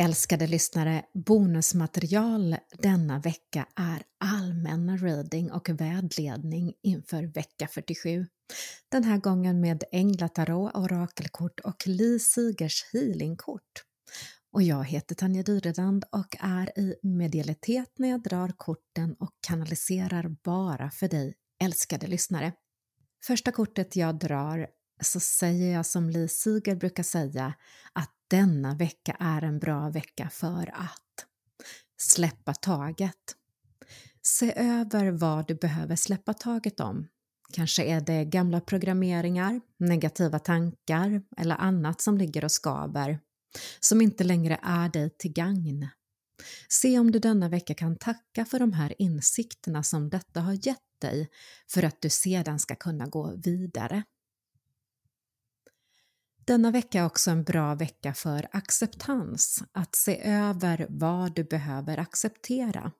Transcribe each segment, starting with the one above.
Älskade lyssnare, bonusmaterial denna vecka är allmänna reading och vägledning inför vecka 47. Den här gången med Änglatarot, orakelkort och Li Sigers healingkort. Och jag heter Tanja Dyredand och är i medialitet när jag drar korten och kanaliserar bara för dig, älskade lyssnare. Första kortet jag drar så säger jag som Li Siger brukar säga att denna vecka är en bra vecka för att släppa taget. Se över vad du behöver släppa taget om. Kanske är det gamla programmeringar, negativa tankar eller annat som ligger och skaver, som inte längre är dig till gagn. Se om du denna vecka kan tacka för de här insikterna som detta har gett dig för att du sedan ska kunna gå vidare. Denna vecka är också en bra vecka för acceptans, att se över vad du behöver acceptera.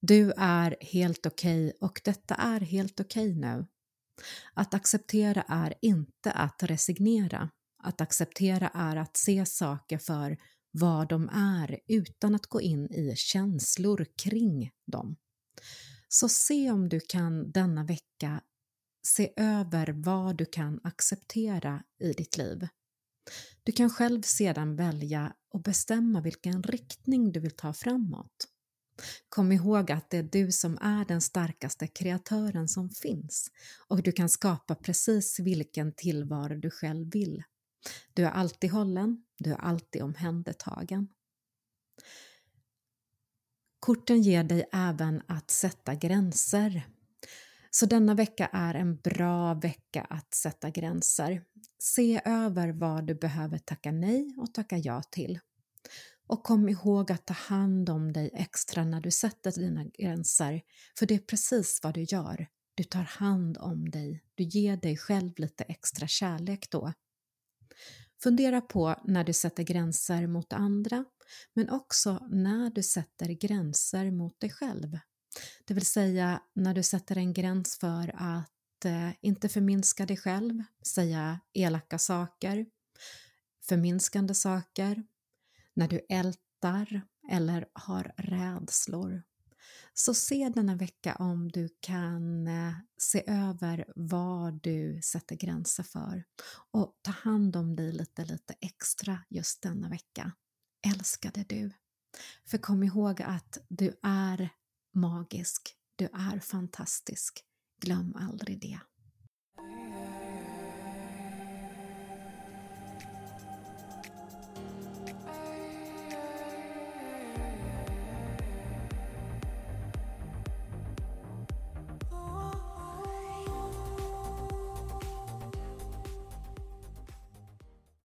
Du är helt okej okay och detta är helt okej okay nu. Att acceptera är inte att resignera. Att acceptera är att se saker för vad de är utan att gå in i känslor kring dem. Så se om du kan denna vecka se över vad du kan acceptera i ditt liv. Du kan själv sedan välja och bestämma vilken riktning du vill ta framåt. Kom ihåg att det är du som är den starkaste kreatören som finns och du kan skapa precis vilken tillvaro du själv vill. Du är alltid hållen, du är alltid omhändertagen. Korten ger dig även att sätta gränser så denna vecka är en bra vecka att sätta gränser. Se över vad du behöver tacka nej och tacka ja till. Och kom ihåg att ta hand om dig extra när du sätter dina gränser, för det är precis vad du gör. Du tar hand om dig, du ger dig själv lite extra kärlek då. Fundera på när du sätter gränser mot andra, men också när du sätter gränser mot dig själv. Det vill säga när du sätter en gräns för att eh, inte förminska dig själv, säga elaka saker, förminskande saker, när du ältar eller har rädslor. Så se denna vecka om du kan eh, se över vad du sätter gränser för och ta hand om dig lite, lite extra just denna vecka. Älskade du! För kom ihåg att du är magisk. Du är fantastisk. Glöm aldrig det.